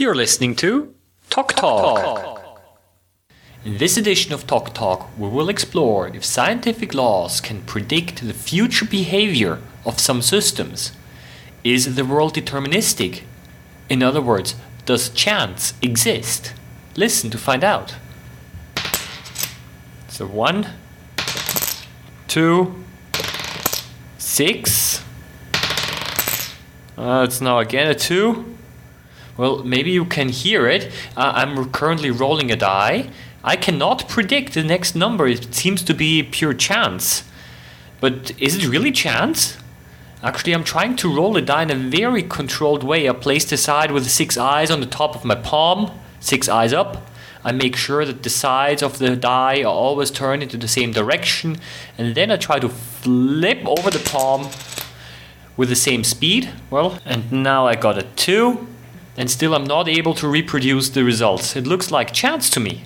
You're listening to Talk Talk. In this edition of Talk Talk, we will explore if scientific laws can predict the future behavior of some systems. Is the world deterministic? In other words, does chance exist? Listen to find out. So, one, two, six. Uh, it's now again a two. Well, maybe you can hear it. Uh, I'm currently rolling a die. I cannot predict the next number. It seems to be pure chance. But is it really chance? Actually, I'm trying to roll a die in a very controlled way. I place the side with six eyes on the top of my palm, six eyes up. I make sure that the sides of the die are always turned into the same direction, and then I try to flip over the palm with the same speed. Well, and now I got a 2, and still I'm not able to reproduce the results. It looks like chance to me.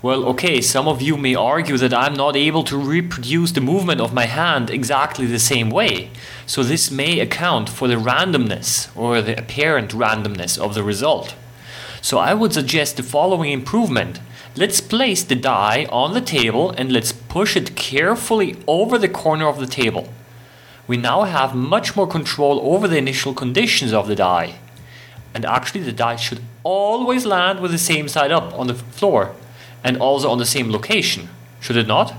Well, okay, some of you may argue that I'm not able to reproduce the movement of my hand exactly the same way. So this may account for the randomness or the apparent randomness of the result. So I would suggest the following improvement. Let's place the die on the table and let's push it carefully over the corner of the table. We now have much more control over the initial conditions of the die. And actually the die should always land with the same side up on the floor and also on the same location, should it not?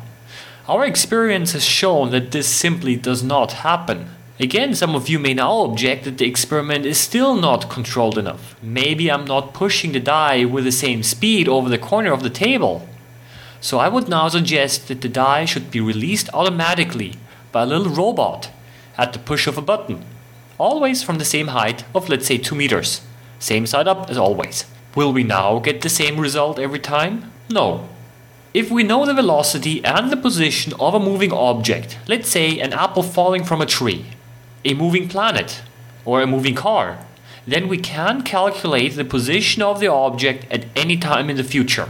Our experience has shown that this simply does not happen. Again, some of you may now object that the experiment is still not controlled enough. Maybe I'm not pushing the die with the same speed over the corner of the table. So I would now suggest that the die should be released automatically by a little robot at the push of a button. Always from the same height of let's say 2 meters. Same side up as always. Will we now get the same result every time? No. If we know the velocity and the position of a moving object, let's say an apple falling from a tree, a moving planet, or a moving car, then we can calculate the position of the object at any time in the future.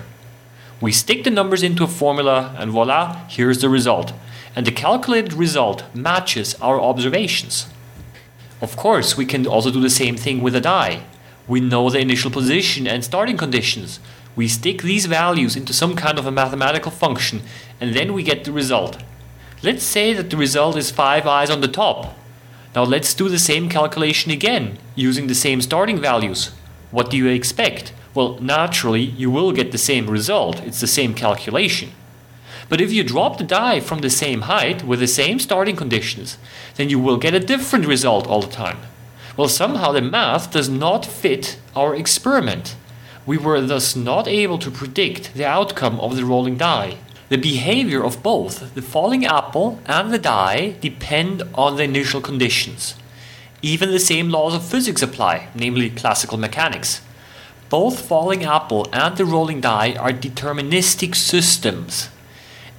We stick the numbers into a formula and voila, here's the result. And the calculated result matches our observations. Of course, we can also do the same thing with a die. We know the initial position and starting conditions, we stick these values into some kind of a mathematical function and then we get the result. Let's say that the result is 5 eyes on the top. Now let's do the same calculation again using the same starting values. What do you expect? Well, naturally, you will get the same result. It's the same calculation. But if you drop the die from the same height with the same starting conditions, then you will get a different result all the time. Well, somehow the math does not fit our experiment. We were thus not able to predict the outcome of the rolling die. The behavior of both the falling apple and the die depend on the initial conditions. Even the same laws of physics apply, namely classical mechanics. Both falling apple and the rolling die are deterministic systems.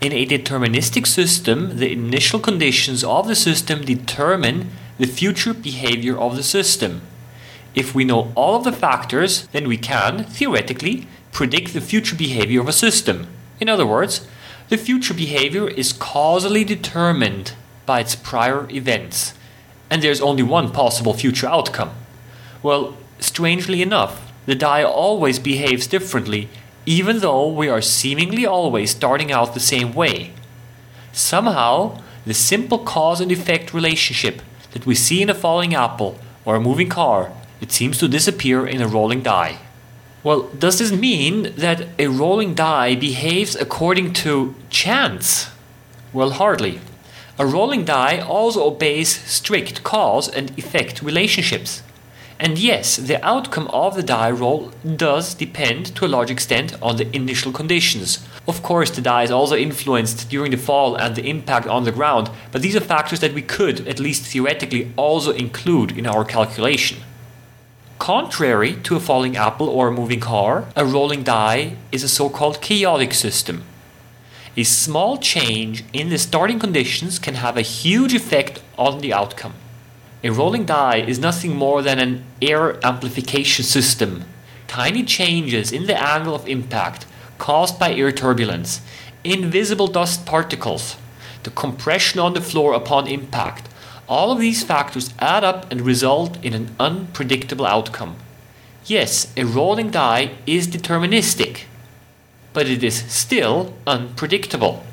In a deterministic system, the initial conditions of the system determine the future behavior of the system. If we know all of the factors, then we can, theoretically, predict the future behavior of a system. In other words, the future behavior is causally determined by its prior events, and there's only one possible future outcome. Well, strangely enough, the die always behaves differently, even though we are seemingly always starting out the same way. Somehow, the simple cause and effect relationship that we see in a falling apple or a moving car it seems to disappear in a rolling die. Well, does this mean that a rolling die behaves according to chance? Well, hardly. A rolling die also obeys strict cause and effect relationships. And yes, the outcome of the die roll does depend to a large extent on the initial conditions. Of course, the die is also influenced during the fall and the impact on the ground, but these are factors that we could, at least theoretically, also include in our calculation. Contrary to a falling apple or a moving car, a rolling die is a so called chaotic system. A small change in the starting conditions can have a huge effect on the outcome. A rolling die is nothing more than an error amplification system. Tiny changes in the angle of impact caused by air turbulence, invisible dust particles, the compression on the floor upon impact, all of these factors add up and result in an unpredictable outcome. yes, a rolling die is deterministic, but it is still unpredictable.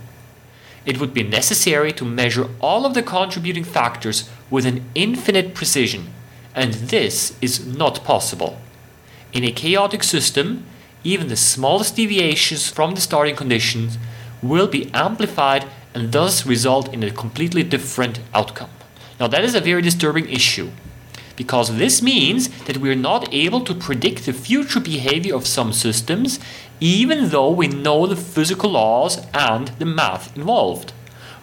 It would be necessary to measure all of the contributing factors with an infinite precision, and this is not possible. In a chaotic system, even the smallest deviations from the starting conditions will be amplified and thus result in a completely different outcome. Now, that is a very disturbing issue because this means that we are not able to predict the future behavior of some systems, even though we know the physical laws and the math involved.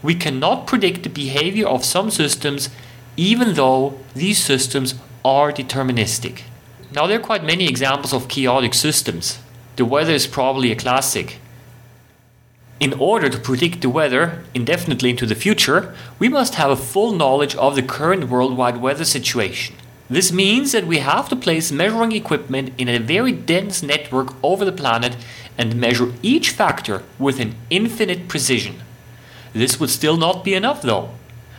We cannot predict the behavior of some systems, even though these systems are deterministic. Now, there are quite many examples of chaotic systems. The weather is probably a classic. In order to predict the weather indefinitely into the future, we must have a full knowledge of the current worldwide weather situation. This means that we have to place measuring equipment in a very dense network over the planet and measure each factor with an infinite precision. This would still not be enough though.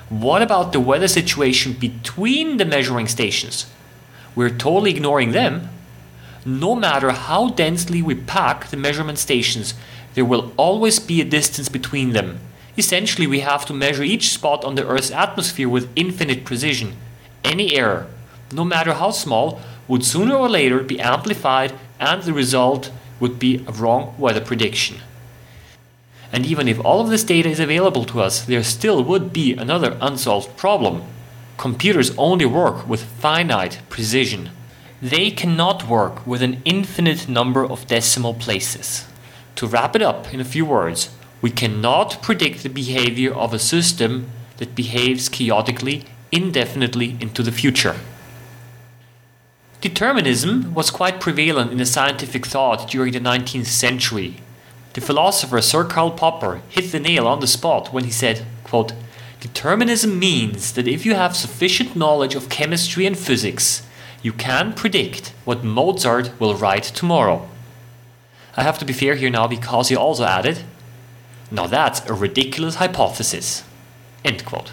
What about the weather situation between the measuring stations? We're totally ignoring them. No matter how densely we pack the measurement stations, there will always be a distance between them. Essentially, we have to measure each spot on the Earth's atmosphere with infinite precision. Any error, no matter how small, would sooner or later be amplified, and the result would be a wrong weather prediction. And even if all of this data is available to us, there still would be another unsolved problem. Computers only work with finite precision. They cannot work with an infinite number of decimal places. To wrap it up in a few words, we cannot predict the behavior of a system that behaves chaotically indefinitely into the future. Determinism was quite prevalent in the scientific thought during the 19th century. The philosopher Sir Karl Popper hit the nail on the spot when he said, quote, Determinism means that if you have sufficient knowledge of chemistry and physics, you can predict what Mozart will write tomorrow. I have to be fair here now because he also added, Now that's a ridiculous hypothesis. End quote.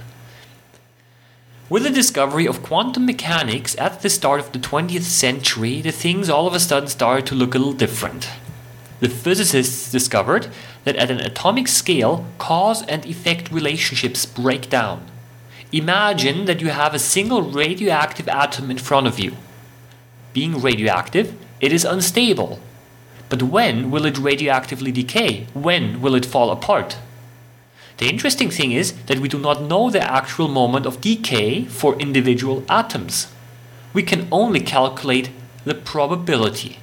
With the discovery of quantum mechanics at the start of the 20th century, the things all of a sudden started to look a little different. The physicists discovered that at an atomic scale, cause and effect relationships break down. Imagine that you have a single radioactive atom in front of you. Being radioactive, it is unstable. But when will it radioactively decay? When will it fall apart? The interesting thing is that we do not know the actual moment of decay for individual atoms. We can only calculate the probability.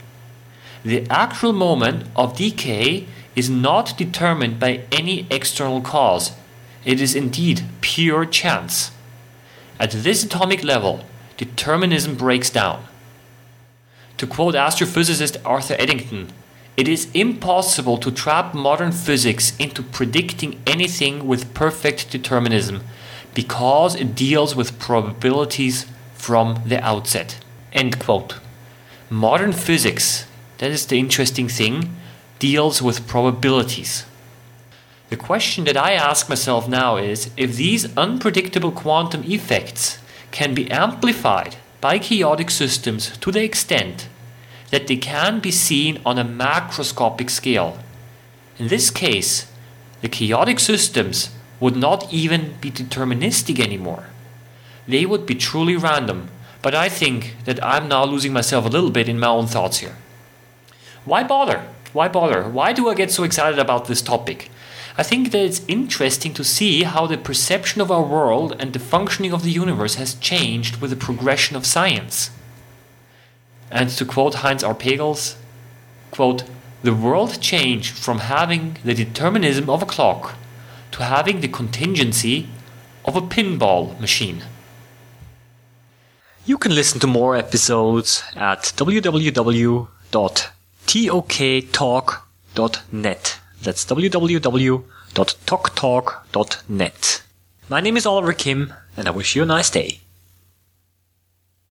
The actual moment of decay is not determined by any external cause. It is indeed pure chance. At this atomic level, determinism breaks down. To quote astrophysicist Arthur Eddington, it is impossible to trap modern physics into predicting anything with perfect determinism because it deals with probabilities from the outset. End quote. Modern physics, that is the interesting thing, deals with probabilities. The question that I ask myself now is if these unpredictable quantum effects can be amplified by chaotic systems to the extent that they can be seen on a macroscopic scale. In this case, the chaotic systems would not even be deterministic anymore. They would be truly random, but I think that I'm now losing myself a little bit in my own thoughts here. Why bother? Why bother? Why do I get so excited about this topic? I think that it's interesting to see how the perception of our world and the functioning of the universe has changed with the progression of science. And to quote Heinz R. Pagels, quote, the world changed from having the determinism of a clock to having the contingency of a pinball machine. You can listen to more episodes at www.toktalk.net. That's www.toktalk.net. My name is Oliver Kim, and I wish you a nice day.